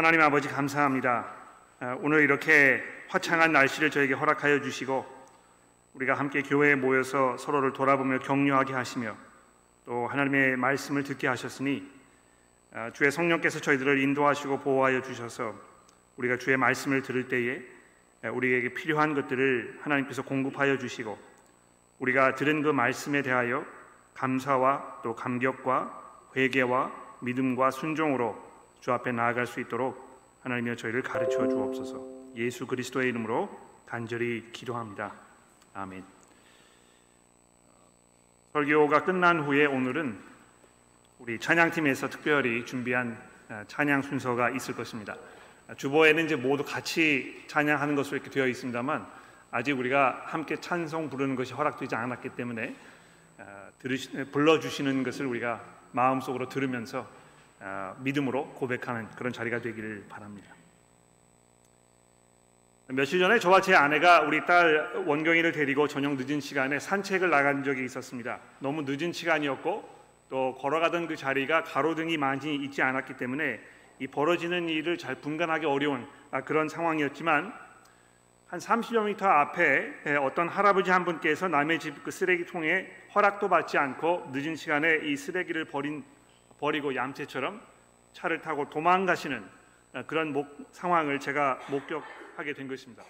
하나님 아버지 감사합니다. 아, 오늘 이렇게 화창한 날씨를 저에게 허락하여 주시고 우리가 함께 교회에 모여서 서로를 돌아보며 격려하게 하시며 또 하나님의 말씀을 듣게 하셨으니 아, 주의 성령께서 저희들을 인도하시고 보호하여 주셔서 우리가 주의 말씀을 들을 때에 우리에게 필요한 것들을 하나님께서 공급하여 주시고 우리가 들은 그 말씀에 대하여 감사와 또 감격과 회개와 믿음과 순종으로 주 앞에 나아갈 수 있도록 하나님여 저희를 가르쳐 주옵소서. 예수 그리스도의 이름으로 간절히 기도합니다. 아멘. 설교가 끝난 후에 오늘은 우리 찬양팀에서 특별히 준비한 아, 찬양 순서가 있을 것입니다. 주보에는 이제 모두 같이 찬양하는 것으로 이렇게 되어 있습니다만 아직 우리가 함께 찬송 부르는 것이 허락되지 않았기 때문에 아, 불러주시는 것을 우리가 마음속으로 들으면서 아, 믿음으로 고백하는 그런 자리가 되기를 바랍니다. 며칠 전에 저와 제 아내가 우리 딸 원경이를 데리고 저녁 늦은 시간에 산책을 나간 적이 있었습니다. 너무 늦은 시간이었고 또 걸어가던 그 자리가 가로등이 많이 있지 않았기 때문에 이 벌어지는 일을 잘 분간하기 어려운 아, 그런 상황이었지만 한 30여 미터 앞에 어떤 할아버지 한 분께서 남의 집 그 쓰레기통에 허락도 받지 않고 늦은 시간에 이 쓰레기를 버린 버리고 얌체처럼 차를 타고 도망가시는 어, 그런 목, 상황을 제가 목격하게 된 것입니다.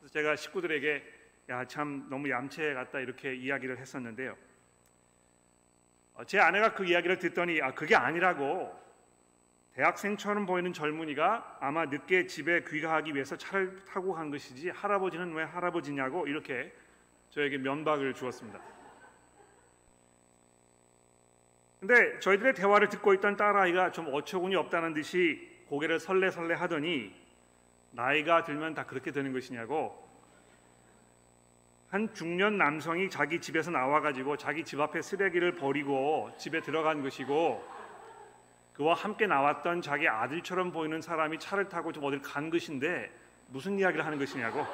그래서 제가 식구들에게 야 참 너무 얌체 같다 이렇게 이야기를 했었는데요. 어, 제 아내가 그 이야기를 듣더니 아 그게 아니라고 대학생처럼 보이는 젊은이가 아마 늦게 집에 귀가하기 위해서 차를 타고 간 것이지 할아버지는 왜 할아버지냐고 이렇게 저에게 면박을 주었습니다. 근데 저희들의 대화를 듣고 있던 딸아이가 좀 어처구니 없다는 듯이 고개를 설레설레 하더니 나이가 들면 다 그렇게 되는 것이냐고. 한 중년 남성이 자기 집에서 나와 가지고 자기 집 앞에 쓰레기를 버리고 집에 들어간 것이고 그와 함께 나왔던 자기 아들처럼 보이는 사람이 차를 타고 좀 어딜 간 것인데 무슨 이야기를 하는 것이냐고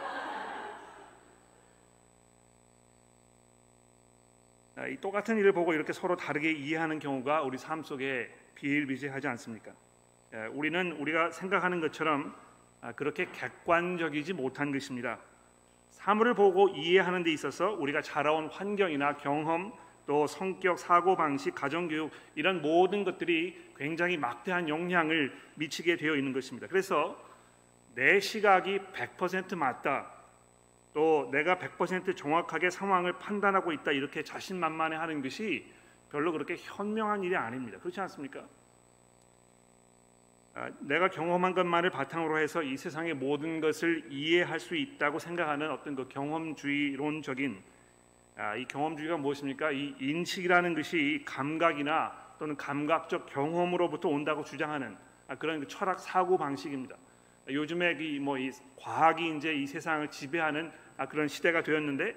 이 똑같은 일을 보고 이렇게 서로 다르게 이해하는 경우가 우리 삶 속에 비일비재하지 않습니까? 예, 우리는 우리가 생각하는 것처럼 아, 그렇게 객관적이지 못한 것입니다. 사물을 보고 이해하는 데 있어서 우리가 자라온 환경이나 경험 또 성격, 사고 방식, 가정 교육 이런 모든 것들이 굉장히 막대한 영향을 미치게 되어 있는 것입니다. 그래서 내 시각이 100% 맞다. 또 내가 100% 정확하게 상황을 판단하고 있다 이렇게 자신만만해 하는 것이 별로 그렇게 현명한 일이 아닙니다. 그렇지 않습니까? 아, 내가 경험한 것만을 바탕으로 해서 이 세상의 모든 것을 이해할 수 있다고 생각하는 어떤 그 경험주의론적인 아, 이 경험주의가 무엇입니까? 이 인식이라는 것이 감각이나 또는 감각적 경험으로부터 온다고 주장하는 아, 그런 그 철학 사고 방식입니다. 요즘에 이뭐이 과학이 이제 이 세상을 지배하는 아, 그런 시대가 되었는데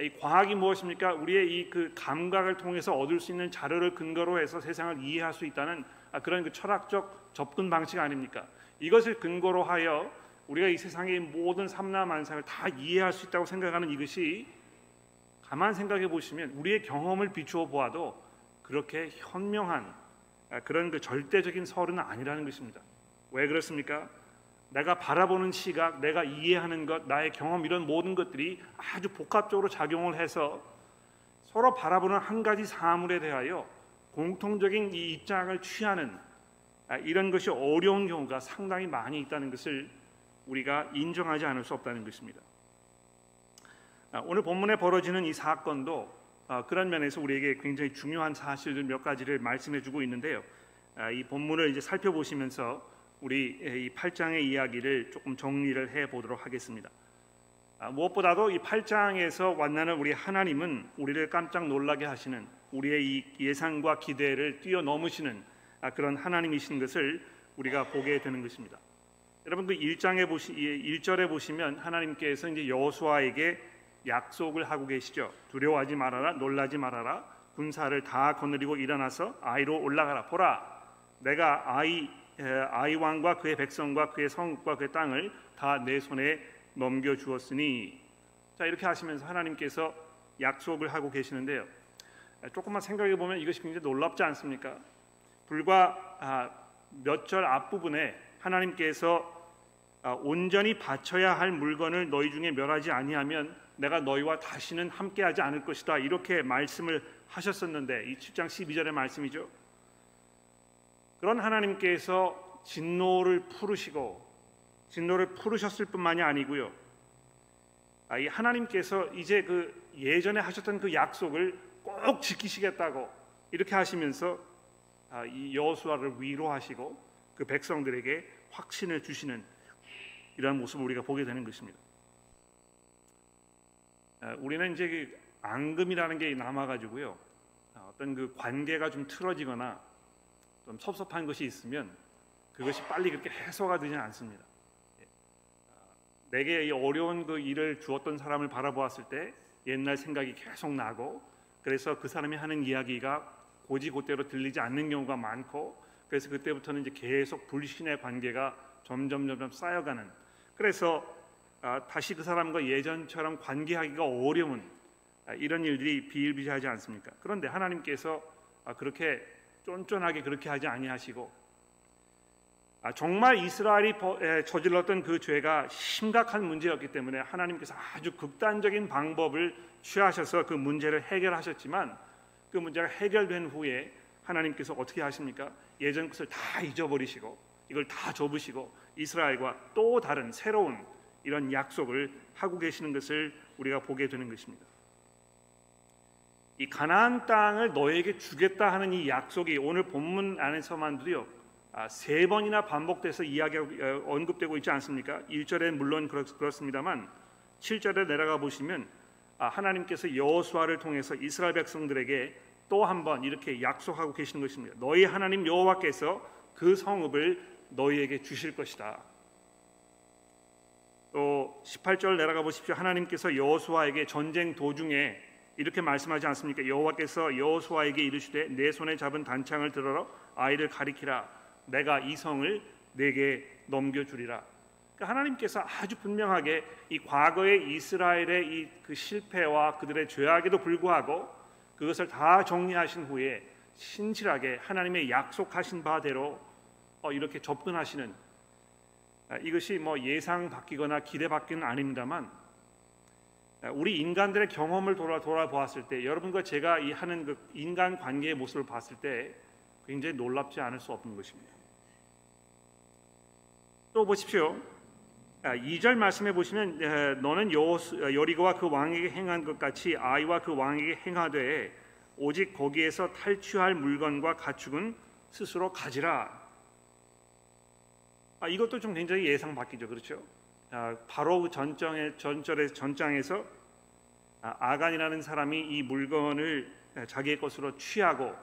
이 과학이 무엇입니까? 우리의 이 그 감각을 통해서 얻을 수 있는 자료를 근거로 해서 세상을 이해할 수 있다는 그런 그 철학적 접근 방식 아닙니까? 이것을 근거로 하여 우리가 이 세상의 모든 삼라만상을 다 이해할 수 있다고 생각하는 이것이 가만 생각해 보시면 우리의 경험을 비추어 보아도 그렇게 현명한 아, 그런 그 절대적인 설은 아니라는 것입니다. 왜 그렇습니까? 내가 바라보는 시각, 내가 이해하는 것, 나의 경험 이런 모든 것들이 아주 복합적으로 작용을 해서 서로 바라보는 한 가지 사물에 대하여 공통적인 이 입장을 취하는 아, 이런 것이 어려운 경우가 상당히 많이 있다는 것을 우리가 인정하지 않을 수 없다는 것입니다. 아, 오늘 본문에 벌어지는 이 사건도 아, 그런 면에서 우리에게 굉장히 중요한 사실들 몇 가지를 말씀해주고 있는데요. 아, 이 본문을 이제 살펴보시면서 우리 이 8장의 이야기를 조금 정리를 해 보도록 하겠습니다. 무엇보다도 이 8장에서 만나는 우리 하나님은 우리를 깜짝 놀라게 하시는 우리의 이 예상과 기대를 뛰어넘으시는 그런 하나님이신 것을 우리가 보게 되는 것입니다. 여러분 그 1장에 보시 1절에 보시면 하나님께서 이제 여호수아에게 약속을 하고 계시죠. 두려워하지 말아라, 놀라지 말아라. 군사를 다 거느리고 일어나서 아이로 올라가라. 보라, 내가 아이 아이 왕과 그의 백성과 그의 성과 그의 땅을 다 내 손에 넘겨 주었으니 자 이렇게 하시면서 하나님께서 약속을 하고 계시는데요. 조금만 생각해 보면 이것이 굉장히 놀랍지 않습니까? 불과 아, 몇절 앞부분에 하나님께서 아, 온전히 바쳐야 할 물건을 너희 중에 멸하지 아니하면 내가 너희와 다시는 함께하지 않을 것이다 이렇게 말씀을 하셨었는데 이 7장 12절의 말씀이죠. 그런 하나님께서 진노를 풀으시고 진노를 풀으셨을 뿐만이 아니고요. 아, 이 하나님께서 이제 그 예전에 하셨던 그 약속을 꼭 지키시겠다고 이렇게 하시면서 아, 이 여호수아를 위로하시고 그 백성들에게 확신을 주시는 이러한 모습을 우리가 보게 되는 것입니다. 아, 우리는 이제 그 앙금이라는 게 남아가지고요. 어떤 그 관계가 좀 틀어지거나 좀 섭섭한 것이 있으면 그것이 빨리 그렇게 해소가 되지 않습니다. 내게 이 어려운 그 일을 주었던 사람을 바라보았을 때 옛날 생각이 계속 나고 그래서 그 사람이 하는 이야기가 고지고대로 들리지 않는 경우가 많고 그래서 그때부터는 이제 계속 불신의 관계가 점점 점점 쌓여가는 그래서 아, 다시 그 사람과 예전처럼 관계하기가 어려운 아, 이런 일들이 비일비재하지 않습니까? 그런데 하나님께서 아, 그렇게 쫀쫀하게 그렇게 하지 아니하시고 아, 정말 이스라엘이 저질렀던 그 죄가 심각한 문제였기 때문에 하나님께서 아주 극단적인 방법을 취하셔서 그 문제를 해결하셨지만 그 문제가 해결된 후에 하나님께서 어떻게 하십니까? 예전 것을 다 잊어버리시고 이걸 다 접으시고 이스라엘과 또 다른 새로운 이런 약속을 하고 계시는 것을 우리가 보게 되는 것입니다. 이 가나안 땅을 너에게 주겠다 하는 이 약속이 오늘 본문 안에서만도요 아, 세 번이나 반복돼서 이야기 어, 언급되고 있지 않습니까? 1절에 물론 그렇습니다만 7절에 내려가 보시면 아, 하나님께서 여호수아를 통해서 이스라엘 백성들에게 또 한 번 이렇게 약속하고 계시는 것입니다. 너희 하나님 여호와께서 그 성읍을 너희에게 주실 것이다. 또 18절 내려가 보십시오. 하나님께서 여호수아에게 전쟁 도중에 이렇게 말씀하지 않습니까? 여호와께서 여호수아에게 이르시되 내 손에 잡은 단창을 들어라 아이를 가리키라 내가 이 성을 내게 넘겨 주리라. 그러니까 하나님께서 아주 분명하게 이 과거의 이스라엘의 이 그 실패와 그들의 죄악에도 불구하고 그것을 다 정리하신 후에 신실하게 하나님의 약속하신 바대로 어, 이렇게 접근하시는 아, 이것이 뭐 예상 바뀌거나 기대 바뀌는 아닙니다만 아, 우리 인간들의 경험을 돌아 돌아보았을 때 여러분과 제가 이 하는 그 인간 관계의 모습을 봤을 때 굉장히 놀랍지 않을 수 없는 것입니다. 또 보십시오. 2절 아, 말씀해 보시면 너는 여리고와 그 왕에게 행한 것 같이 아이와 그 왕에게 행하되 오직 거기에서 탈취할 물건과 가축은 스스로 가지라. 아, 이것도 좀 굉장히 예상 바뀌죠, 그렇죠? 아, 바로 그 전장의 전절의 전장에서 아, 아간이라는 사람이 이 물건을 자기의 것으로 취하고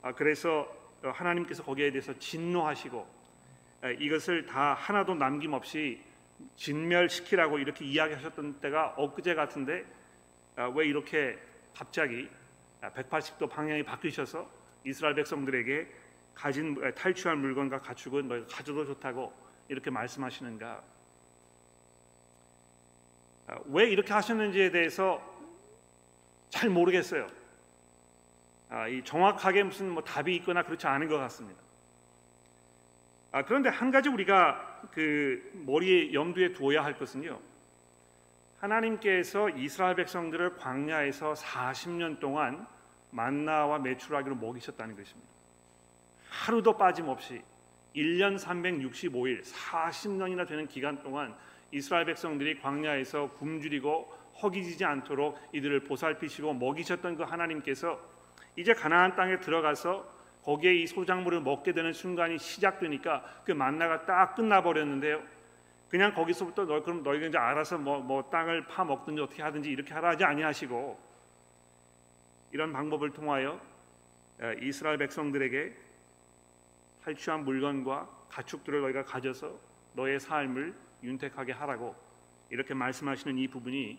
아, 그래서 하나님께서 거기에 대해서 진노하시고 이것을 다 하나도 남김없이 진멸시키라고 이렇게 이야기하셨던 때가 엊그제 같은데 아, 왜 이렇게 갑자기 180도 방향이 바뀌셔서 이스라엘 백성들에게 가진 탈취할 물건과 가축은 너희가 가져도 좋다고 이렇게 말씀하시는가? 아, 왜 이렇게 하셨는지에 대해서 잘 모르겠어요. 아, 이 정확하게 무슨 뭐 답이 있거나 그렇지 않은 것 같습니다. 아, 그런데 한 가지 우리가 그 머리에 염두에 두어야 할 것은요. 하나님께서 이스라엘 백성들을 광야에서 40년 동안 만나와 메추라기로 먹이셨다는 것입니다. 하루도 빠짐없이 1년 365일 40년이나 되는 기간 동안 이스라엘 백성들이 광야에서 굶주리고 허기지지 않도록 이들을 보살피시고 먹이셨던 그 하나님께서 이제 가나안 땅에 들어가서 거기에 이 소작물을 먹게 되는 순간이 시작되니까 그 만나가 딱 끝나버렸는데요. 그냥 거기서부터 너 그럼 너희가 이제 알아서 뭐, 뭐 땅을 파 먹든지 어떻게 하든지 이렇게 하라 하지 아니하시고 이런 방법을 통하여 이스라엘 백성들에게 탈취한 물건과 가축들을 너희가 가져서 너의 삶을 윤택하게 하라고 이렇게 말씀하시는 이 부분이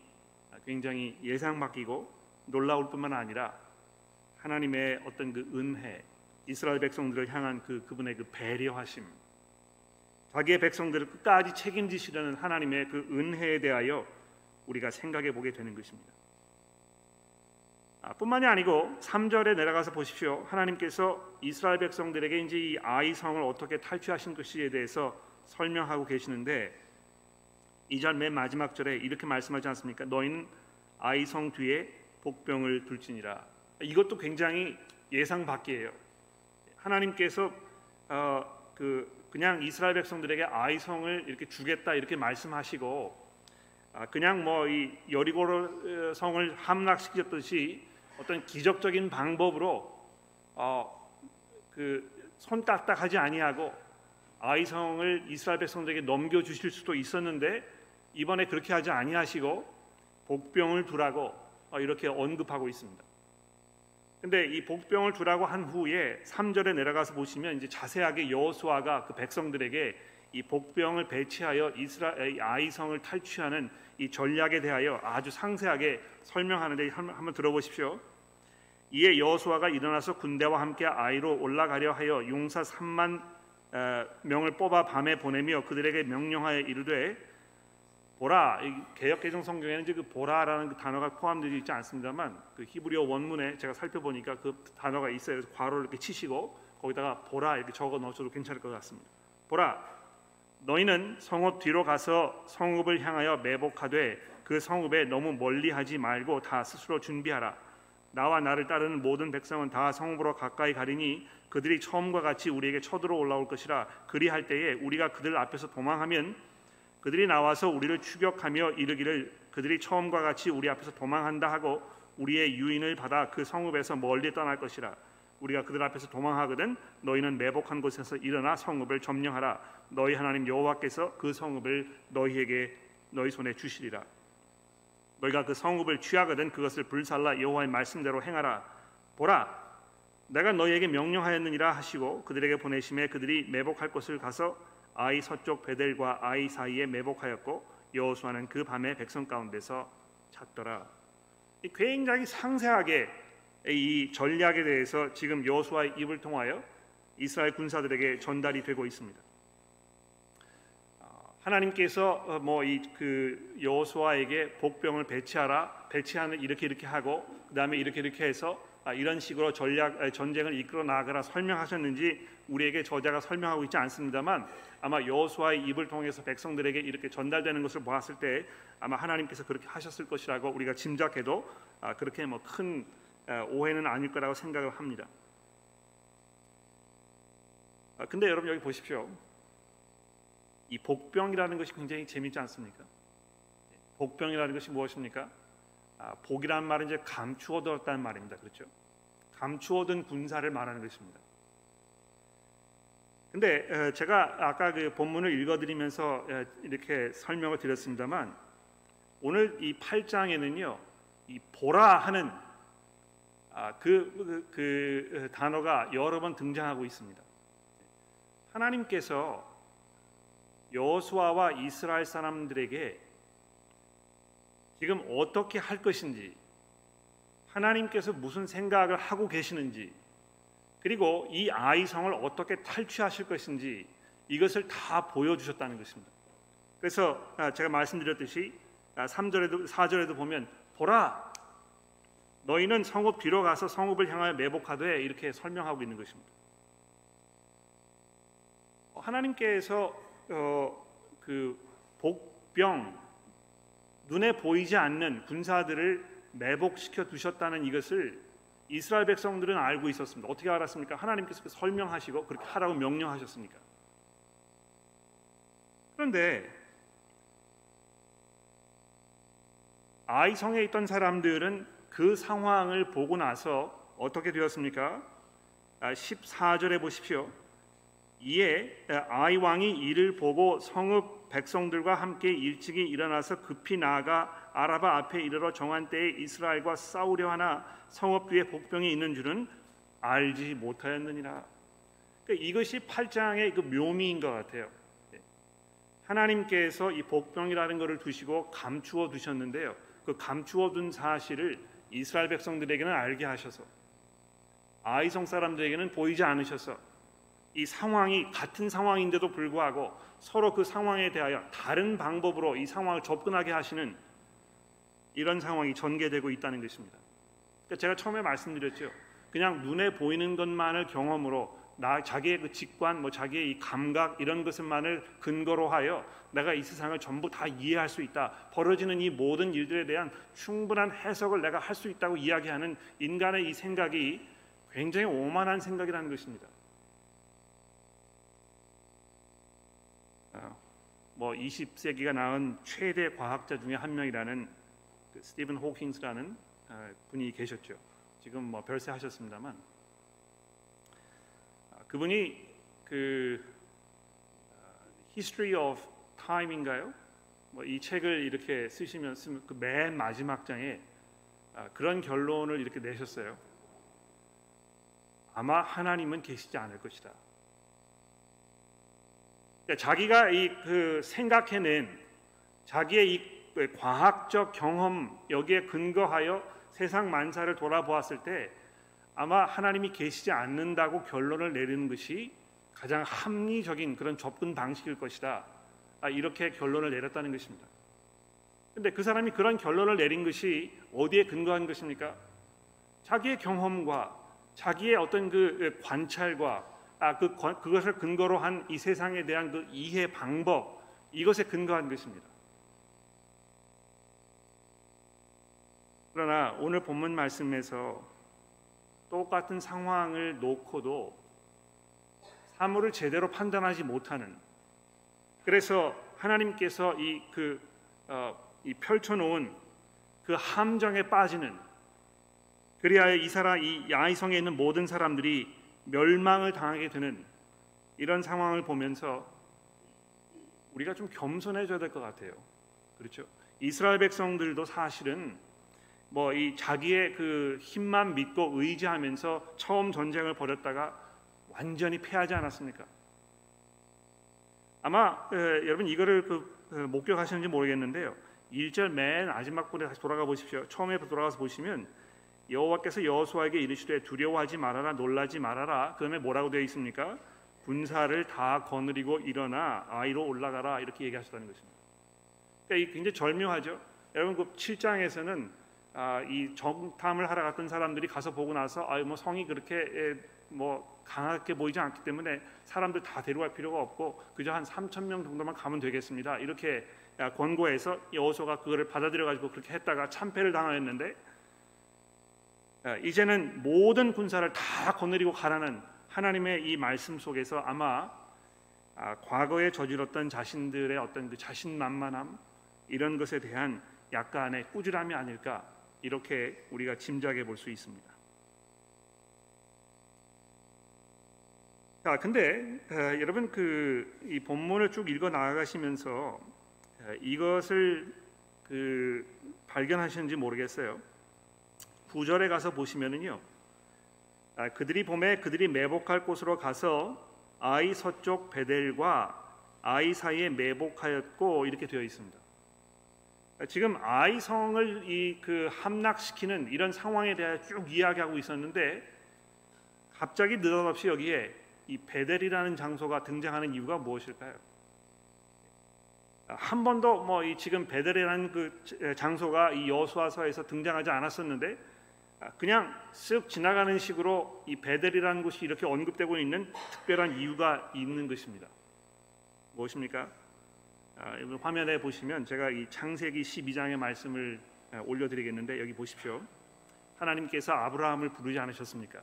굉장히 예상 맡기고 놀라울 뿐만 아니라 하나님의 어떤 그 은혜 이스라엘 백성들을 향한 그 그분의 그 배려하심, 자기의 백성들을 끝까지 책임지시려는 하나님의 그 은혜에 대하여 우리가 생각해 보게 되는 것입니다. 아, 뿐만이 아니고 3절에 내려가서 보십시오. 하나님께서 이스라엘 백성들에게 이제 이 아이 성을 어떻게 탈취하신 것이에 대해서 설명하고 계시는데 이 절 맨 마지막 절에 이렇게 말씀하지 않습니까? 너희는 아이성 뒤에 복병을 둘지니라. 이것도 굉장히 예상 밖이에요. 하나님께서 어, 그 그냥 이스라엘 백성들에게 아이성을 이렇게 주겠다 이렇게 말씀하시고 아, 그냥 뭐 이 여리고 성을 함락시켰듯이 어떤 기적적인 방법으로 어, 그 손 딱딱하지 아니하고 아이 성을 이스라엘 백성들에게 넘겨 주실 수도 있었는데 이번에 그렇게 하지 아니하시고 복병을 두라고 어, 이렇게 언급하고 있습니다. 근데 이 복병을 두라고 한 후에 3절에 내려가서 보시면 이제 자세하게 여호수아가 그 백성들에게 이 복병을 배치하여 이스라엘 아이 성을 탈취하는 이 전략에 대하여 아주 상세하게 설명하는데 한번 들어보십시오. 이에 여호수아가 일어나서 군대와 함께 아이로 올라가려 하여 용사 3만 명을 뽑아 밤에 보내며 그들에게 명령하여 이르되 보라 개역 개정 성경에는 이제 그 보라라는 그 단어가 포함되어 있지 않습니다만 그 히브리어 원문에 제가 살펴보니까 그 단어가 있어요. 그래서 괄호를 이렇게 치시고 거기다가 보라 이렇게 적어 넣으셔도 괜찮을 것 같습니다. 보라 너희는 성읍 뒤로 가서 성읍을 향하여 매복하되 그 성읍에 너무 멀리하지 말고 다 스스로 준비하라. 나와 나를 따르는 모든 백성은 다 성읍으로 가까이 가리니 그들이 처음과 같이 우리에게 쳐들어 올라올 것이라 그리할 때에 우리가 그들 앞에서 도망하면 그들이 나와서 우리를 추격하며 이르기를 그들이 처음과 같이 우리 앞에서 도망한다 하고 우리의 유인을 받아 그 성읍에서 멀리 떠날 것이라. 우리가 그들 앞에서 도망하거든 너희는 매복한 곳에서 일어나 성읍을 점령하라. 너희 하나님 여호와께서 그 성읍을 너희에게 너희 손에 주시리라. 너희가 그 성읍을 취하거든 그것을 불살라 여호와의 말씀대로 행하라. 보라 내가 너희에게 명령하였느니라 하시고 그들에게 보내심에 그들이 매복할 곳을 가서 아이 서쪽 베델과 아이 사이에 매복하였고 여호수아는 그 밤에 백성 가운데서 찾더라. 굉장히 상세하게 이 전략에 대해서 지금 여호수아의 입을 통하여 이스라엘 군사들에게 전달이 되고 있습니다. 어, 하나님께서 어, 뭐이 그 여호수아에게 복병을 배치하라 배치하는 이렇게 이렇게 하고 그다음에 이렇게 이렇게 해서 아, 이런 식으로 전략 전쟁을 이끌어 나가라 설명하셨는지 우리에게 저자가 설명하고 있지 않습니다만 아마 여호수아의 입을 통해서 백성들에게 이렇게 전달되는 것을 보았을 때 아마 하나님께서 그렇게 하셨을 것이라고 우리가 짐작해도 아, 그렇게 뭐 큰 오해는 아닐 거라고 생각을 합니다. 아, 근데 여러분 여기 보십시오. 이 복병이라는 것이 굉장히 재미있지 않습니까? 복병이라는 것이 무엇입니까? 아, 복이라는 말은 이제 감추어뒀다는 말입니다. 그렇죠? 감추어둔 군사를 말하는 것입니다. 근데 어, 제가 아까 그 본문을 읽어드리면서 어, 이렇게 설명을 드렸습니다만 오늘 이 8장에는요 이 보라 하는 아, 그, 그, 그 단어가 여러 번 등장하고 있습니다. 하나님께서 여호수아와 이스라엘 사람들에게 지금 어떻게 할 것인지 하나님께서 무슨 생각을 하고 계시는지 그리고 이 아이성을 어떻게 탈취하실 것인지 이것을 다 보여주셨다는 것입니다. 그래서 아, 제가 말씀드렸듯이 3절에도 아, 4절에도 보면 보라 너희는 성읍 뒤로 가서 성읍을 향하여 매복하되 이렇게 설명하고 있는 것입니다. 하나님께서 어, 그 복병 눈에 보이지 않는 군사들을 매복시켜 두셨다는 이것을 이스라엘 백성들은 알고 있었습니다. 어떻게 알았습니까? 하나님께서 설명하시고 그렇게 하라고 명령하셨으니까. 그런데 아이성에 있던 사람들은 그 상황을 보고 나서 어떻게 되었습니까? 14절에 아, 보십시오. 이에 아이 왕이 이를 보고 성읍 백성들과 함께 일찍이 일어나서 급히 나아가 아라바 앞에 이르러 정한 때에 이스라엘과 싸우려 하나 성읍 뒤에 복병이 있는 줄은 알지 못하였느니라. 그러니까 이것이 8장의 그 묘미인 것 같아요. 예. 하나님께서 이 복병이라는 것을 두시고 감추어 두셨는데요. 그 감추어 둔 사실을 이스라엘 백성들에게는 알게 하셔서 아이성 사람들에게는 보이지 않으셔서 이 상황이 같은 상황인데도 불구하고 서로 그 상황에 대하여 다른 방법으로 이 상황을 접근하게 하시는 이런 상황이 전개되고 있다는 것입니다. 그러니까 제가 처음에 말씀드렸죠. 그냥 눈에 보이는 것만을 경험으로 나 자기의 그 직관, 뭐 자기의 이 감각 이런 것만을 근거로 하여 내가 이 세상을 전부 다 이해할 수 있다. 벌어지는 이 모든 일들에 대한 충분한 해석을 내가 할 수 있다고 이야기하는 인간의 이 생각이 굉장히 오만한 생각이라는 것입니다. 어, 뭐 20세기가 낳은 최대 과학자 중에 한 명이라는 그 스티븐 호킹스라는 어, 분이 계셨죠. 지금 뭐 별세하셨습니다만 아, 그분이 그 History of Time인가요? 뭐 이 책을 이렇게 쓰시면 그맨 마지막 장에 아, 그런 결론을 이렇게 내셨어요. 아마 하나님은 계시지 않을 것이다. 그러니까 자기가 이 그 생각해낸 자기의 이 과학적 경험 여기에 근거하여 세상 만사를 돌아보았을 때 아마 하나님이 계시지 않는다고 결론을 내리는 것이 가장 합리적인 그런 접근 방식일 것이다. 아, 이렇게 결론을 내렸다는 것입니다. 근데 그 사람이 그런 결론을 내린 것이 어디에 근거한 것입니까? 자기의 경험과 자기의 어떤 그 관찰과 아, 그 그것을 근거로 한 이 세상에 대한 그 이해 방법 이것에 근거한 것입니다. 그러나 오늘 본문 말씀에서 똑같은 상황을 놓고도 사물을 제대로 판단하지 못하는 그래서 하나님께서 이그 어, 이 펼쳐놓은 그 함정에 빠지는 그리하여 이 사람 이 야이성에 있는 모든 사람들이 멸망을 당하게 되는 이런 상황을 보면서 우리가 좀 겸손해져야 될 것 같아요. 그렇죠? 이스라엘 백성들도 사실은 뭐 이 자기의 그 힘만 믿고 의지하면서 처음 전쟁을 벌였다가 완전히 패하지 않았습니까? 아마 에, 여러분 이거를 그, 그 목격하시는지 모르겠는데요. 1절 맨 마지막 부분에 다시 돌아가 보십시오. 처음에 돌아가서 보시면 여호와께서 여호수아에게 이르시되 두려워하지 말아라 놀라지 말아라. 그다음에 뭐라고 되어 있습니까? 군사를 다 거느리고 일어나 아이로 올라가라 이렇게 얘기하셨다는 것입니다. 그러니까 이 굉장히 절묘하죠. 여러분 그 7장에서는 아, 이 정탐을 하러 갔던 사람들이 가서 보고 나서 아뭐 성이 그렇게 에, 뭐 강하게 보이지 않기 때문에 사람들 다 데려갈 필요가 없고 그저 한 3천 명 정도만 가면 되겠습니다. 이렇게 권고해서 여호수아가 그거를 받아들여 가지고 그렇게 했다가 참패를 당하였는데 어, 이제는 모든 군사를 다 거느리고 가라는 하나님의 이 말씀 속에서 아마 아, 과거에 저질렀던 자신들의 어떤 그 자신만만함 이런 것에 대한 약간의 꾸지람이 아닐까 이렇게 우리가 짐작해 볼 수 있습니다. 자, 근데 어, 여러분 그 이 본문을 쭉 읽어 나가시면서 어, 이것을 그 발견하시는지 모르겠어요. 9절에 가서 보시면은요. 아, 그들이 봄에 그들이 매복할 곳으로 가서 아이 서쪽 베델과 아이 사이에 매복하였고 이렇게 되어 있습니다. 아, 지금 아이 성을 이 그 함락시키는 이런 상황에 대해 쭉 이야기하고 있었는데 갑자기 느닷없이 여기에 이 베델이라는 장소가 등장하는 이유가 무엇일까요? 아, 한 번도 뭐이 지금 베델이라는 그 장소가 이 여수아서에서 등장하지 않았었는데 아, 그냥 쓱 지나가는 식으로 이 베델이라는 곳이 이렇게 언급되고 있는 특별한 이유가 있는 것입니다. 무엇입니까? 아, 화면에 보시면 제가 이 창세기 12장의 말씀을 아, 올려드리겠는데 여기 보십시오. 하나님께서 아브라함을 부르지 않으셨습니까?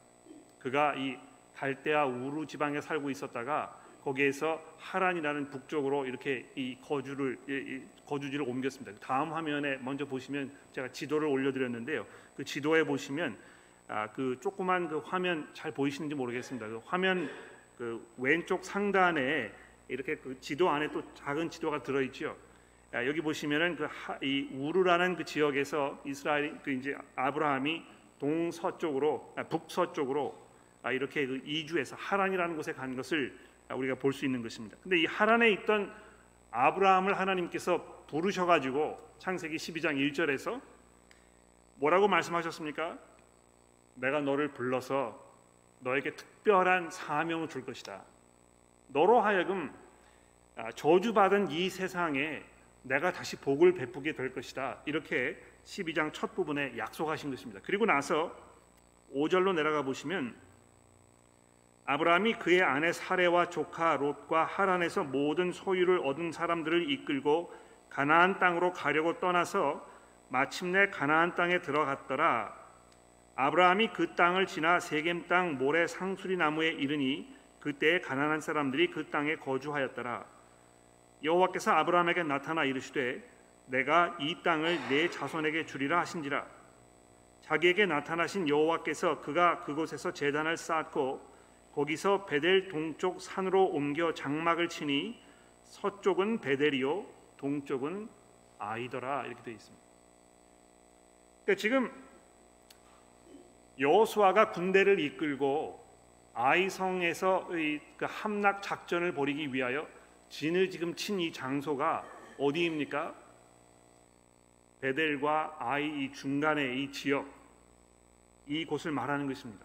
그가 이 갈대아 우루 지방에 살고 있었다가 거기에서 하란이라는 북쪽으로 이렇게 이 거주를 이 거주지를 옮겼습니다. 다음 화면에 먼저 보시면 제가 지도를 올려드렸는데요. 그 지도에 보시면 아, 그 조그만 그 화면 잘 보이시는지 모르겠습니다. 그 화면 그 왼쪽 상단에 이렇게 그 지도 안에 또 작은 지도가 들어있죠. 아, 여기 보시면은 그 이 우르라는 그 지역에서 이스라엘 그 이제 아브라함이 동서쪽으로 아, 북서쪽으로 아, 이렇게 그 이주해서 하란이라는 곳에 간 것을 우리가 볼 수 있는 것입니다. 근데 이 하란에 있던 아브라함을 하나님께서 부르셔 가지고 창세기 12장 1절에서 뭐라고 말씀하셨습니까? 내가 너를 불러서 너에게 특별한 사명을 줄 것이다. 너로 하여금 아, 저주받은 이 세상에 내가 다시 복을 베푸게 될 것이다. 이렇게 12장 첫 부분에 약속하신 것입니다. 그리고 나서 5절로 내려가 보시면 아브라함이 그의 아내 사레와 조카 롯과 하란에서 모든 소유를 얻은 사람들을 이끌고 가나안 땅으로 가려고 떠나서 마침내 가나안 땅에 들어갔더라. 아브라함이 그 땅을 지나 세겜 땅 모래 상수리 나무에 이르니 그때 가난한 사람들이 그 땅에 거주하였더라. 여호와께서 아브라함에게 나타나 이르시되 내가 이 땅을 내 자손에게 주리라 하신지라. 자기에게 나타나신 여호와께서 그가 그곳에서 제단을 쌓고 거기서 베델 동쪽 산으로 옮겨 장막을 치니 서쪽은 베델이요 동쪽은 아이더라 이렇게 되어 있습니다. 그러니까 지금 여호수아가 군대를 이끌고 아이성에서 그 함락 작전을 벌이기 위하여 진을 지금 친 이 장소가 어디입니까? 베델과 아이 이 중간의 이 지역 이 곳을 말하는 것입니다.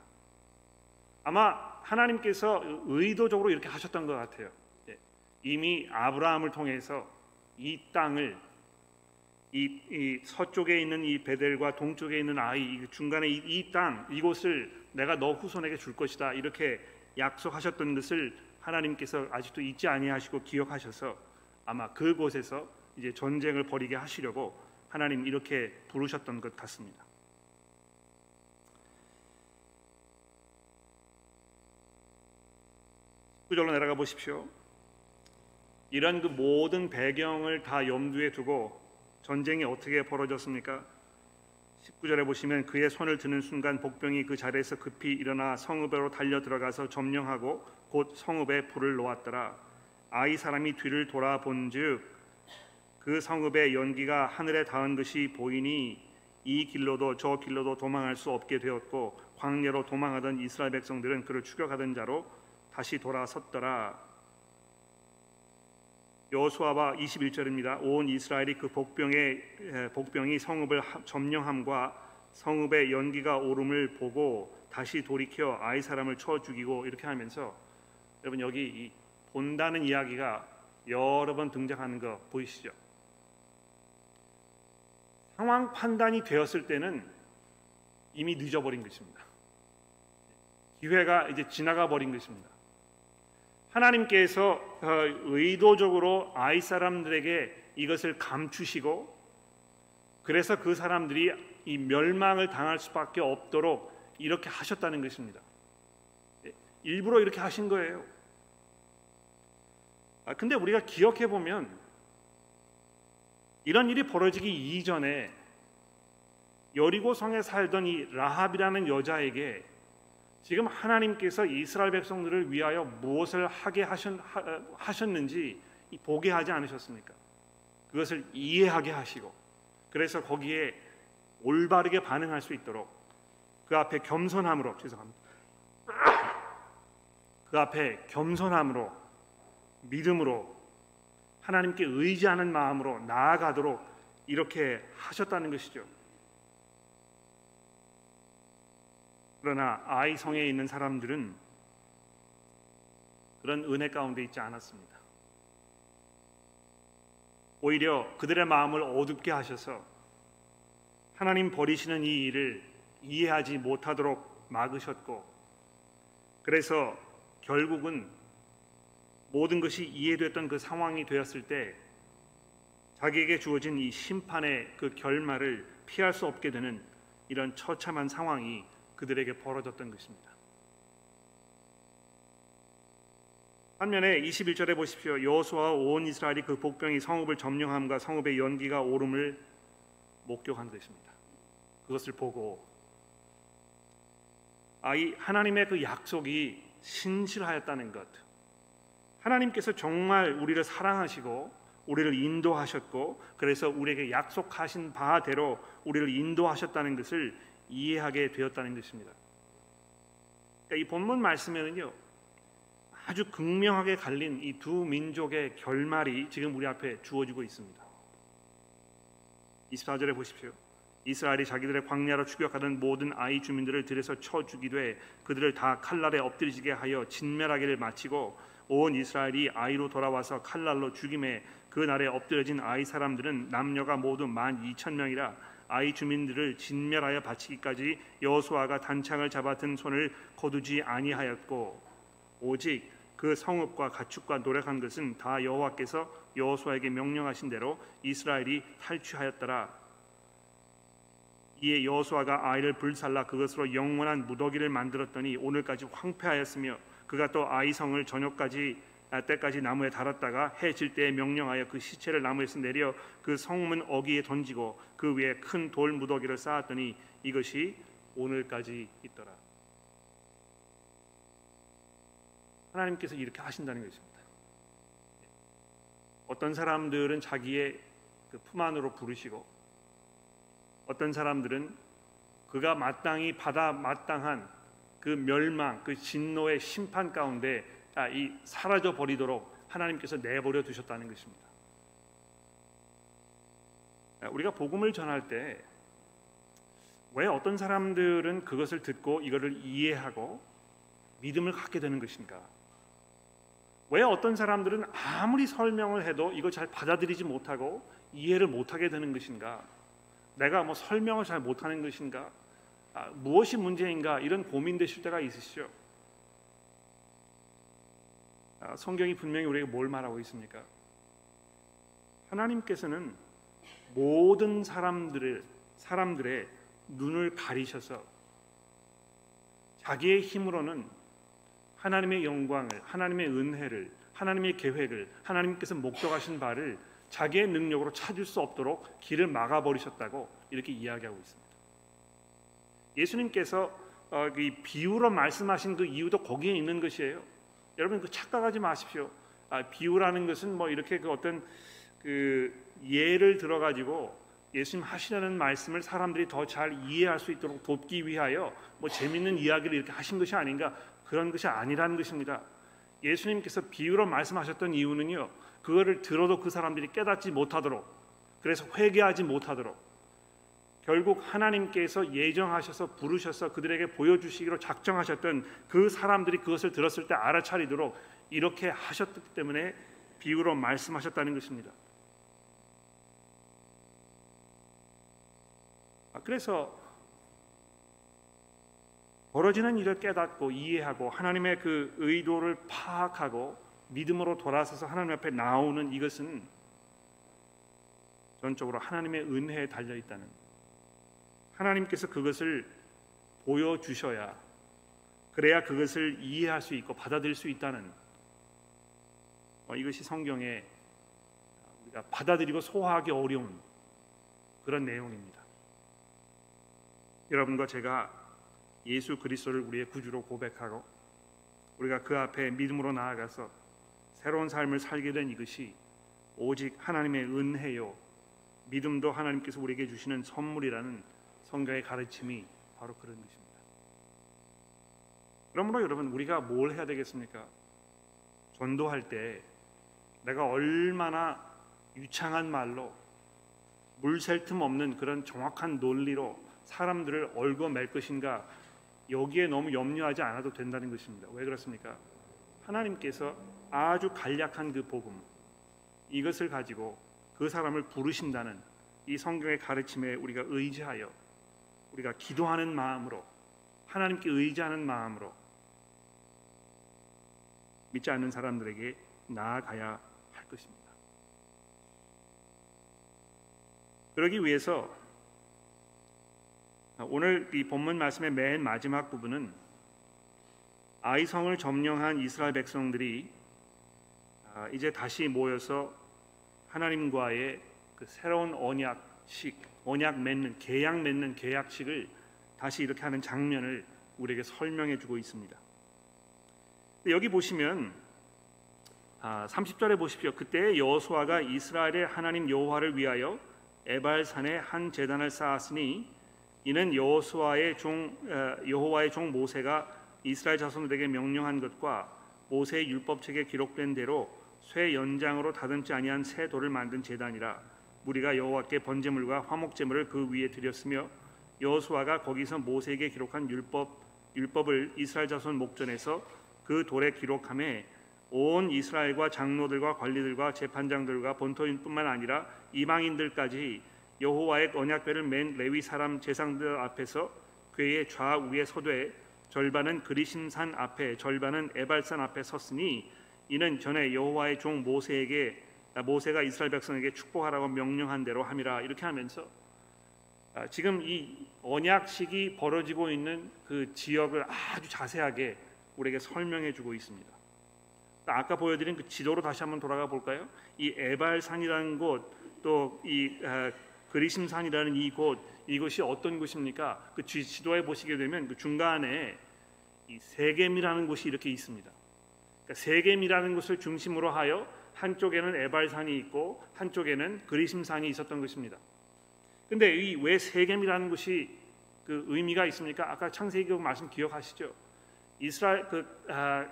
아마 하나님께서 의도적으로 이렇게 하셨던 것 같아요. 예. 이미 아브라함을 통해서 이 땅을 이, 이, 서쪽에 있는 이 베델과 동쪽에 있는 아이 중간에 이땅 이곳을 내가 너 후손에게 줄 것이다 이렇게 약속하셨던 것을 하나님께서 아직도 잊지 아니하시고 기억하셔서 아마 그곳에서 이제 전쟁을 벌이게 하시려고 하나님 이렇게 부르셨던 것 같습니다. 구절로 내려가 보십시오. 이런 그 모든 배경을 다 염두에 두고 전쟁이 어떻게 벌어졌습니까? 19절에 보시면 그의 손을 드는 순간 복병이 그 자리에서 급히 일어나 성읍으로 달려 들어가서 점령하고 곧 성읍에 불을 놓았더라. 아이 사람이 뒤를 돌아본즉 그 성읍의 연기가 하늘에 닿은 것이 보이니 이 길로도 저 길로도 도망할 수 없게 되었고 광야로 도망하던 이스라엘 백성들은 그를 추격하던 자로 다시 돌아섰더라. 여호수아와 21절입니다. 온 이스라엘이 그 복병의 복병이 성읍을 점령함과 성읍의 연기가 오름을 보고 다시 돌이켜 아이 사람을 쳐 죽이고 이렇게 하면서 여러분 여기 본다는 이야기가 여러 번 등장하는 거 보이시죠? 상황 판단이 되었을 때는 이미 늦어버린 것입니다. 기회가 이제 지나가 버린 것입니다. 하나님께서 어, 의도적으로 아이 사람들에게 이것을 감추시고 그래서 그 사람들이 이 멸망을 당할 수밖에 없도록 이렇게 하셨다는 것입니다. 예, 일부러 이렇게 하신 거예요. 아, 근데 우리가 기억해 보면 이런 일이 벌어지기 이전에 여리고 성에 살던 이 라합이라는 여자에게 지금 하나님께서 이스라엘 백성들을 위하여 무엇을 하게 하셨는지 보게 하지 않으셨습니까? 그것을 이해하게 하시고 그래서 거기에 올바르게 반응할 수 있도록 그 앞에 겸손함으로 죄송합니다. 그 앞에 겸손함으로 믿음으로 하나님께 의지하는 마음으로 나아가도록 이렇게 하셨다는 것이죠. 그러나 아이 성에 있는 사람들은 그런 은혜 가운데 있지 않았습니다. 오히려 그들의 마음을 어둡게 하셔서 하나님 버리시는 이 일을 이해하지 못하도록 막으셨고 그래서 결국은 모든 것이 이해됐던 그 상황이 되었을 때 자기에게 주어진 이 심판의 그 결말을 피할 수 없게 되는 이런 처참한 상황이 그들에게 벌어졌던 것입니다. 반면에 21절에 보십시오. 여호수아와 온 이스라엘이 그 복병이 성읍을 점령함과 성읍의 연기가 오름을 목격한 것입니다. 그것을 보고 아이 하나님의 그 약속이 신실하였다는 것. 하나님께서 정말 우리를 사랑하시고 우리를 인도하셨고 그래서 우리에게 약속하신 바대로 우리를 인도하셨다는 것을 이해하게 되었다는 것입니다. 그러니까 이 본문 말씀에는요 아주 극명하게 갈린 이 두 민족의 결말이 지금 우리 앞에 주어지고 있습니다. 24절에 보십시오. 이스라엘이 자기들의 광야로 추격하던 모든 아이 주민들을 들여서 쳐 죽이되 그들을 다 칼날에 엎드리게 하여 진멸하기를 마치고 온 이스라엘이 아이로 돌아와서 칼날로 죽임에 그 날에 엎드려진 아이 사람들은 남녀가 모두 만 이천 명이라 아이 주민들을 진멸하여 바치기까지 여호수아가 단창을 잡아 든 손을 거두지 아니하였고 오직 그 성읍과 가축과 노력한 것은 다 여호와께서 여호수아에게 명령하신 대로 이스라엘이 탈취하였더라. 이에 여호수아가 아이를 불살라 그것으로 영원한 무더기를 만들었더니 오늘까지 황폐하였으며 그가 또 아이 성을 저녁까지 아, 때까지 나무에 달았다가 해 질 때에 명령하여 그 시체를 나무에서 내려 그 성문 어기에 던지고 그 위에 큰 돌 무더기를 쌓았더니 이것이 오늘까지 있더라. 하나님께서 이렇게 하신다는 것입니다. 어떤 사람들은 자기의 그 품 안으로 부르시고 어떤 사람들은 그가 마땅히 받아 마땅한 그 멸망, 그 진노의 심판 가운데 아, 이 사라져 버리도록 하나님께서 내버려 두셨다는 것입니다. 아, 우리가 복음을 전할 때 왜 어떤 사람들은 그것을 듣고 이거를 이해하고 믿음을 갖게 되는 것인가? 왜 어떤 사람들은 아무리 설명을 해도 이걸 잘 받아들이지 못하고 이해를 못하게 되는 것인가? 내가 뭐 설명을 잘 못하는 것인가? 아, 무엇이 문제인가? 이런 고민되실 때가 있으시죠? 아, 성경이 분명히 우리에게 뭘 말하고 있습니까? 하나님께서는 모든 사람들을 사람들의 눈을 가리셔서 자기의 힘으로는 하나님의 영광을, 하나님의 은혜를, 하나님의 계획을, 하나님께서 목적하신 바를 자기의 능력으로 찾을 수 없도록 길을 막아 버리셨다고 이렇게 이야기하고 있습니다. 예수님께서 어, 이 비유로 말씀하신 그 이유도 거기에 있는 것이에요. 여러분 그 착각하지 마십시오. 아, 비유라는 것은 뭐 이렇게 그 어떤 그 예를 들어 가지고 예수님 하시려는 말씀을 사람들이 더 잘 이해할 수 있도록 돕기 위하여 뭐 재밌는 이야기를 이렇게 하신 것이 아닌가 그런 것이 아니라는 것입니다. 예수님께서 비유로 말씀하셨던 이유는요. 그거를 들어도 그 사람들이 깨닫지 못하도록 그래서 회개하지 못하도록 결국 하나님께서 예정하셔서 부르셔서 그들에게 보여주시기로 작정하셨던 그 사람들이 그것을 들었을 때 알아차리도록 이렇게 하셨기 때문에 비유로 말씀하셨다는 것입니다. 아, 그래서 벌어지는 일을 깨닫고 이해하고 하나님의 그 의도를 파악하고 믿음으로 돌아서서 하나님 앞에 나오는 이것은 전적으로 하나님의 은혜에 달려 있다는 하나님께서 그것을 보여주셔야 그래야 그것을 이해할 수 있고 받아들일 수 있다는 어, 이것이 성경에 우리가 받아들이고 소화하기 어려운 그런 내용입니다. 여러분과 제가 예수 그리스도를 우리의 구주로 고백하고 우리가 그 앞에 믿음으로 나아가서 새로운 삶을 살게 된 이것이 오직 하나님의 은혜요 믿음도 하나님께서 우리에게 주시는 선물이라는 성경의 가르침이 바로 그런 것입니다. 그러므로 여러분 우리가 뭘 해야 되겠습니까? 전도할 때 내가 얼마나 유창한 말로 물샐 틈 없는 그런 정확한 논리로 사람들을 얽어맬 것인가 여기에 너무 염려하지 않아도 된다는 것입니다. 왜 그렇습니까? 하나님께서 아주 간략한 그 복음 이것을 가지고 그 사람을 부르신다는 이 성경의 가르침에 우리가 의지하여 우리가 기도하는 마음으로 하나님께 의지하는 마음으로 믿지 않는 사람들에게 나아가야 할 것입니다. 그러기 위해서 오늘 이 본문 말씀의 맨 마지막 부분은 아이성을 점령한 이스라엘 백성들이 아, 이제 다시 모여서 하나님과의 그 새로운 언약 식, 언약 맺는 계약 맺는 계약식을 다시 이렇게 하는 장면을 우리에게 설명해 주고 있습니다. 여기 보시면 아, 30절에 보십시오. 그때 여호수아가 이스라엘의 하나님 여호와를 위하여 에발산에 한 제단을 쌓았으니 이는 여호수아의 종 어, 여호와의 종 모세가 이스라엘 자손들에게 명령한 것과 모세의 율법책에 기록된 대로 쇠 연장으로 다듬지 아니한 새 돌을 만든 제단이라 우리가 여호와께 번제물과 화목제물을 그 위에 드렸으며 여호수아가 거기서 모세에게 기록한 율법 율법을 이스라엘 자손 목전에서 그 돌에 기록함에 온 이스라엘과 장로들과 관리들과 재판장들과 본토인뿐만 아니라 이방인들까지 여호와의 언약궤를 맨 레위 사람 제상들 앞에서 그의 좌우에 서되 절반은 그리심산 앞에 절반은 에발산 앞에 섰으니 이는 전에 여호와의 종 모세에게 아, 모세가 이스라엘 백성에게 축복하라고 명령한 대로 함이라 이렇게 하면서 아, 지금 이 언약식이 벌어지고 있는 그 지역을 아주 자세하게 우리에게 설명해 주고 있습니다. 아까 보여드린 그 지도로 다시 한번 돌아가 볼까요? 이 에발산이라는 곳, 또이 아, 그리심산이라는 이 곳, 이곳이 어떤 곳입니까? 그 지도에 보시게 되면 그 중간에 이 세겜이라는 곳이 이렇게 있습니다. 그러니까 세겜이라는 곳을 중심으로 하여 한쪽에는 에발산이 있고 한쪽에는 그리심산이 있었던 것입니다. 근데 이 왜 세겜이라는 곳이 그 의미가 있습니까? 아까 창세기 말씀 기억하시죠? 이스라엘 그 아,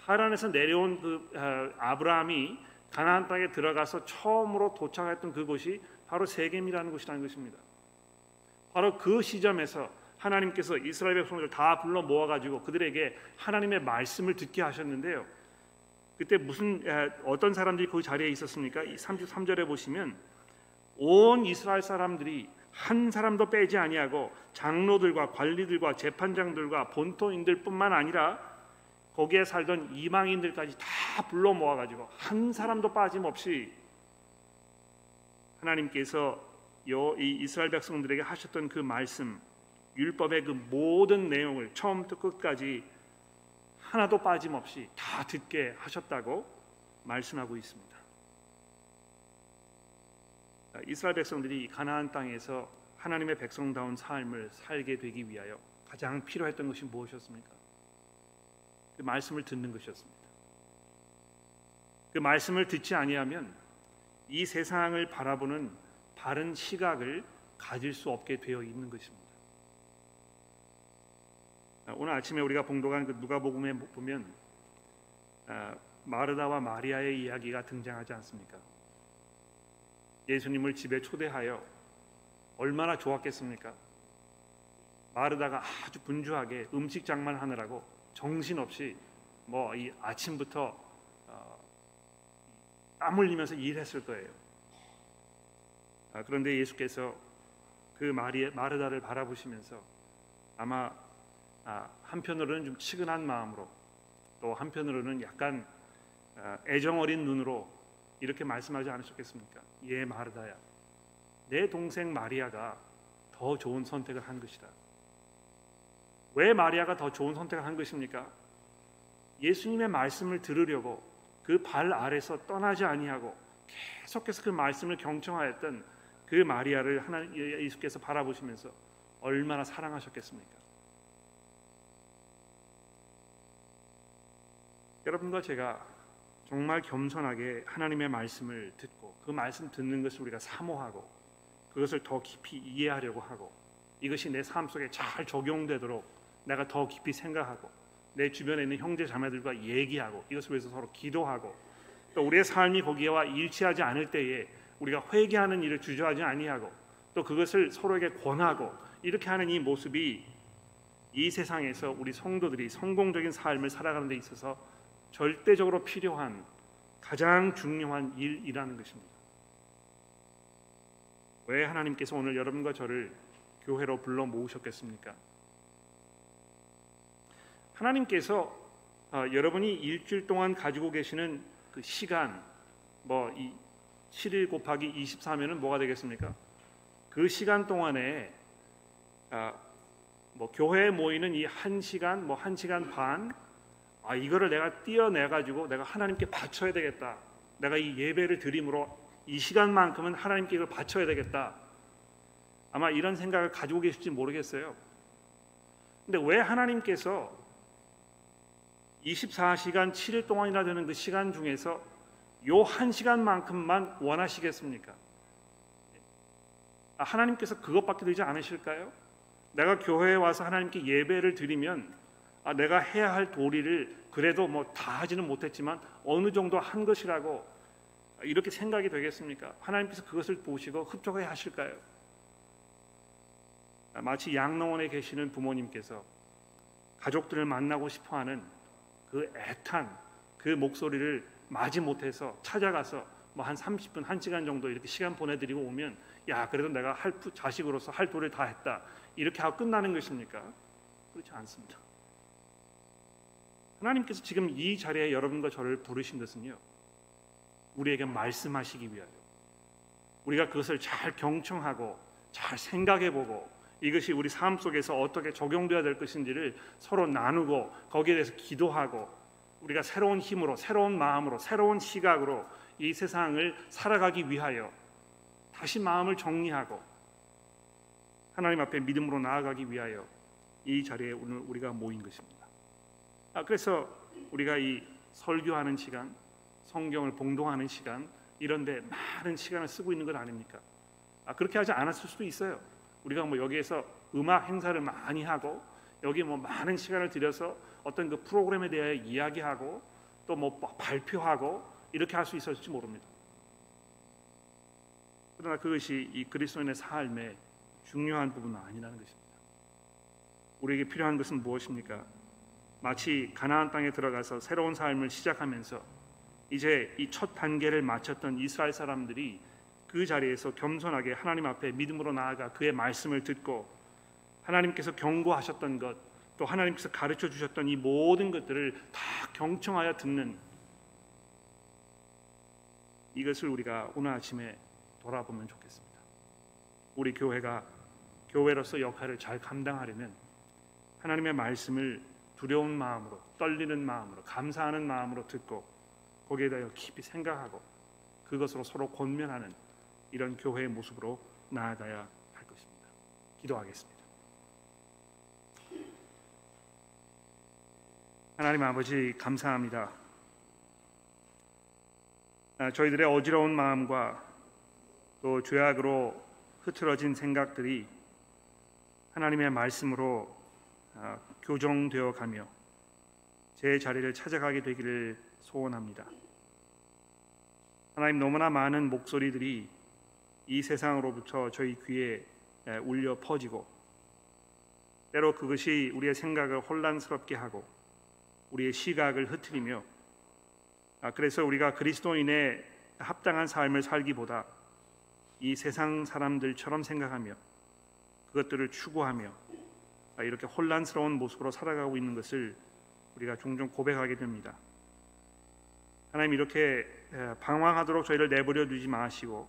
하란에서 내려온 그 아, 아브라함이 가나안 땅에 들어가서 처음으로 도착했던 그곳이 바로 세겜이라는 곳이라는 것입니다. 바로 그 시점에서 하나님께서 이스라엘 백성들 다 불러 모아 가지고 그들에게 하나님의 말씀을 듣게 하셨는데요. 그때 무슨 어떤 사람들이 그 자리에 있었습니까? 33절에 보시면 온 이스라엘 사람들이 한 사람도 빼지 아니하고 장로들과 관리들과 재판장들과 본토인들뿐만 아니라 거기에 살던 이방인들까지 다 불러 모아 가지고 한 사람도 빠짐없이 하나님께서 이 이스라엘 백성들에게 하셨던 그 말씀 율법의 그 모든 내용을 처음부터 끝까지 하나도 빠짐없이 다 듣게 하셨다고 말씀하고 있습니다. 이스라엘 백성들이 가나안 땅에서 하나님의 백성다운 삶을 살게 되기 위하여 가장 필요했던 것이 무엇이었습니까? 그 말씀을 듣는 것이었습니다. 그 말씀을 듣지 아니하면 이 세상을 바라보는 바른 시각을 가질 수 없게 되어 있는 것입니다. 오늘 아침에 우리가 봉독한 그 누가복음에 보면 아, 마르다와 마리아의 이야기가 등장하지 않습니까? 예수님을 집에 초대하여 얼마나 좋았겠습니까? 마르다가 아주 분주하게 음식 장만하느라고 정신없이 뭐 이 아침부터 어, 땀 흘리면서 일했을 거예요. 아, 그런데 예수께서 그 마리 마르다를 바라보시면서 아마 아, 한편으로는 좀 치근한 마음으로 또 한편으로는 약간 아, 애정 어린 눈으로 이렇게 말씀하지 않으셨겠습니까? 예 마르다야, 내 동생 마리아가 더 좋은 선택을 한 것이다. 왜 마리아가 더 좋은 선택을 한 것입니까? 예수님의 말씀을 들으려고 그 발 아래서 떠나지 아니하고 계속해서 그 말씀을 경청하였던 그 마리아를 하나님 예수께서 바라보시면서 얼마나 사랑하셨겠습니까? 여러분과 제가 정말 겸손하게 하나님의 말씀을 듣고 그 말씀 듣는 것을 우리가 사모하고 그것을 더 깊이 이해하려고 하고 이것이 내 삶 속에 잘 적용되도록 내가 더 깊이 생각하고 내 주변에 있는 형제 자매들과 얘기하고 이것을 위해서 서로 기도하고 또 우리의 삶이 거기와 일치하지 않을 때에 우리가 회개하는 일을 주저하지 아니하고 또 그것을 서로에게 권하고 이렇게 하는 이 모습이 이 세상에서 우리 성도들이 성공적인 삶을 살아가는 데 있어서 절대적으로 필요한 가장 중요한 일이라는 것입니다. 왜 하나님께서 오늘 여러분과 저를 교회로 불러 모으셨겠습니까? 하나님께서 어, 여러분이 일주일 동안 가지고 계시는 그 시간 뭐 이 7일 곱하기 24면은 뭐가 되겠습니까? 그 시간 동안에 아, 뭐 교회에 모이는 이한 시간 뭐한 시간 반 아, 이거를 내가 띄어내 가지고 내가 하나님께 바쳐야 되겠다. 내가 이 예배를 드림으로 이 시간만큼은 하나님께 이걸 바쳐야 되겠다. 아마 이런 생각을 가지고 계실지 모르겠어요. 근데 왜 하나님께서 24시간 7일 동안이나 되는 그 시간 중에서 요 한 시간만큼만 원하시겠습니까? 아, 하나님께서 그것밖에 되지 않으실까요? 내가 교회에 와서 하나님께 예배를 드리면 아, 내가 해야 할 도리를 그래도 뭐 다 하지는 못했지만 어느 정도 한 것이라고 이렇게 생각이 되겠습니까? 하나님께서 그것을 보시고 흡족해 하실까요? 아, 마치 양로원에 계시는 부모님께서 가족들을 만나고 싶어하는 그 애탄 그 목소리를 마지 못해서 찾아가서 뭐 한 30분, 1시간 정도 이렇게 시간 보내드리고 오면 야 그래도 내가 할 자식으로서 할 도를 다 했다 이렇게 하고 끝나는 것입니까? 그렇지 않습니다. 하나님께서 지금 이 자리에 여러분과 저를 부르신 것은요. 우리에게 말씀하시기 위하여 우리가 그것을 잘 경청하고 잘 생각해 보고 이것이 우리 삶 속에서 어떻게 적용되어야 될 것인지를 서로 나누고 거기에 대해서 기도하고 우리가 새로운 힘으로 새로운 마음으로 새로운 시각으로 이 세상을 살아가기 위하여 다시 마음을 정리하고 하나님 앞에 믿음으로 나아가기 위하여 이 자리에 오늘 우리가 모인 것입니다. 아, 그래서 우리가 이 설교하는 시간, 성경을 봉독하는 시간 이런데 많은 시간을 쓰고 있는 것 아닙니까? 아, 그렇게 하지 않았을 수도 있어요. 우리가 뭐 여기에서 음악 행사를 많이 하고 여기 뭐 많은 시간을 들여서 어떤 그 프로그램에 대하여 이야기하고 또 뭐 발표하고 이렇게 할 수 있었을지 모릅니다. 그러나 그것이 이 그리스도인의 삶의 중요한 부분은 아니라는 것입니다. 우리에게 필요한 것은 무엇입니까? 마치 가나안 땅에 들어가서 새로운 삶을 시작하면서 이제 이 첫 단계를 마쳤던 이스라엘 사람들이 그 자리에서 겸손하게 하나님 앞에 믿음으로 나아가 그의 말씀을 듣고 하나님께서 경고하셨던 것, 또 하나님께서 가르쳐 주셨던 이 모든 것들을 다 경청하여 듣는 이것을 우리가 오늘 아침에 돌아보면 좋겠습니다. 우리 교회가 교회로서 역할을 잘 감당하려면 하나님의 말씀을 두려운 마음으로 떨리는 마음으로 감사하는 마음으로 듣고 거기에 대하여 깊이 생각하고 그것으로 서로 권면하는 이런 교회의 모습으로 나아가야 할 것입니다. 기도하겠습니다. 하나님 아버지 감사합니다. 아, 저희들의 어지러운 마음과 또 죄악으로 흐트러진 생각들이 하나님의 말씀으로 아, 교정되어 가며 제 자리를 찾아가게 되기를 소원합니다. 하나님 너무나 많은 목소리들이 이 세상으로부터 저희 귀에 울려 퍼지고 때로 그것이 우리의 생각을 혼란스럽게 하고 우리의 시각을 흐트리며 아, 그래서 우리가 그리스도인의 합당한 삶을 살기보다 이 세상 사람들처럼 생각하며 그것들을 추구하며 아, 이렇게 혼란스러운 모습으로 살아가고 있는 것을 우리가 종종 고백하게 됩니다. 하나님 이렇게 방황하도록 저희를 내버려 두지 마시고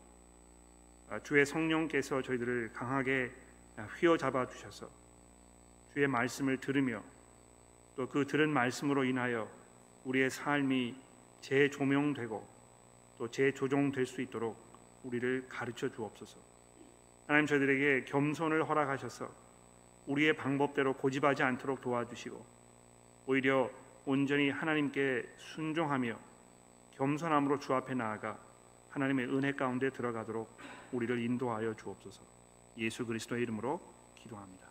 아, 주의 성령께서 저희들을 강하게 휘어잡아 주셔서 주의 말씀을 들으며 또 그 들은 말씀으로 인하여 우리의 삶이 재조명되고 또 재조정될 수 있도록 우리를 가르쳐 주옵소서. 하나님 저희들에게 겸손을 허락하셔서 우리의 방법대로 고집하지 않도록 도와주시고 오히려 온전히 하나님께 순종하며 겸손함으로 주 앞에 나아가 하나님의 은혜 가운데 들어가도록 우리를 인도하여 주옵소서. 예수 그리스도의 이름으로 기도합니다.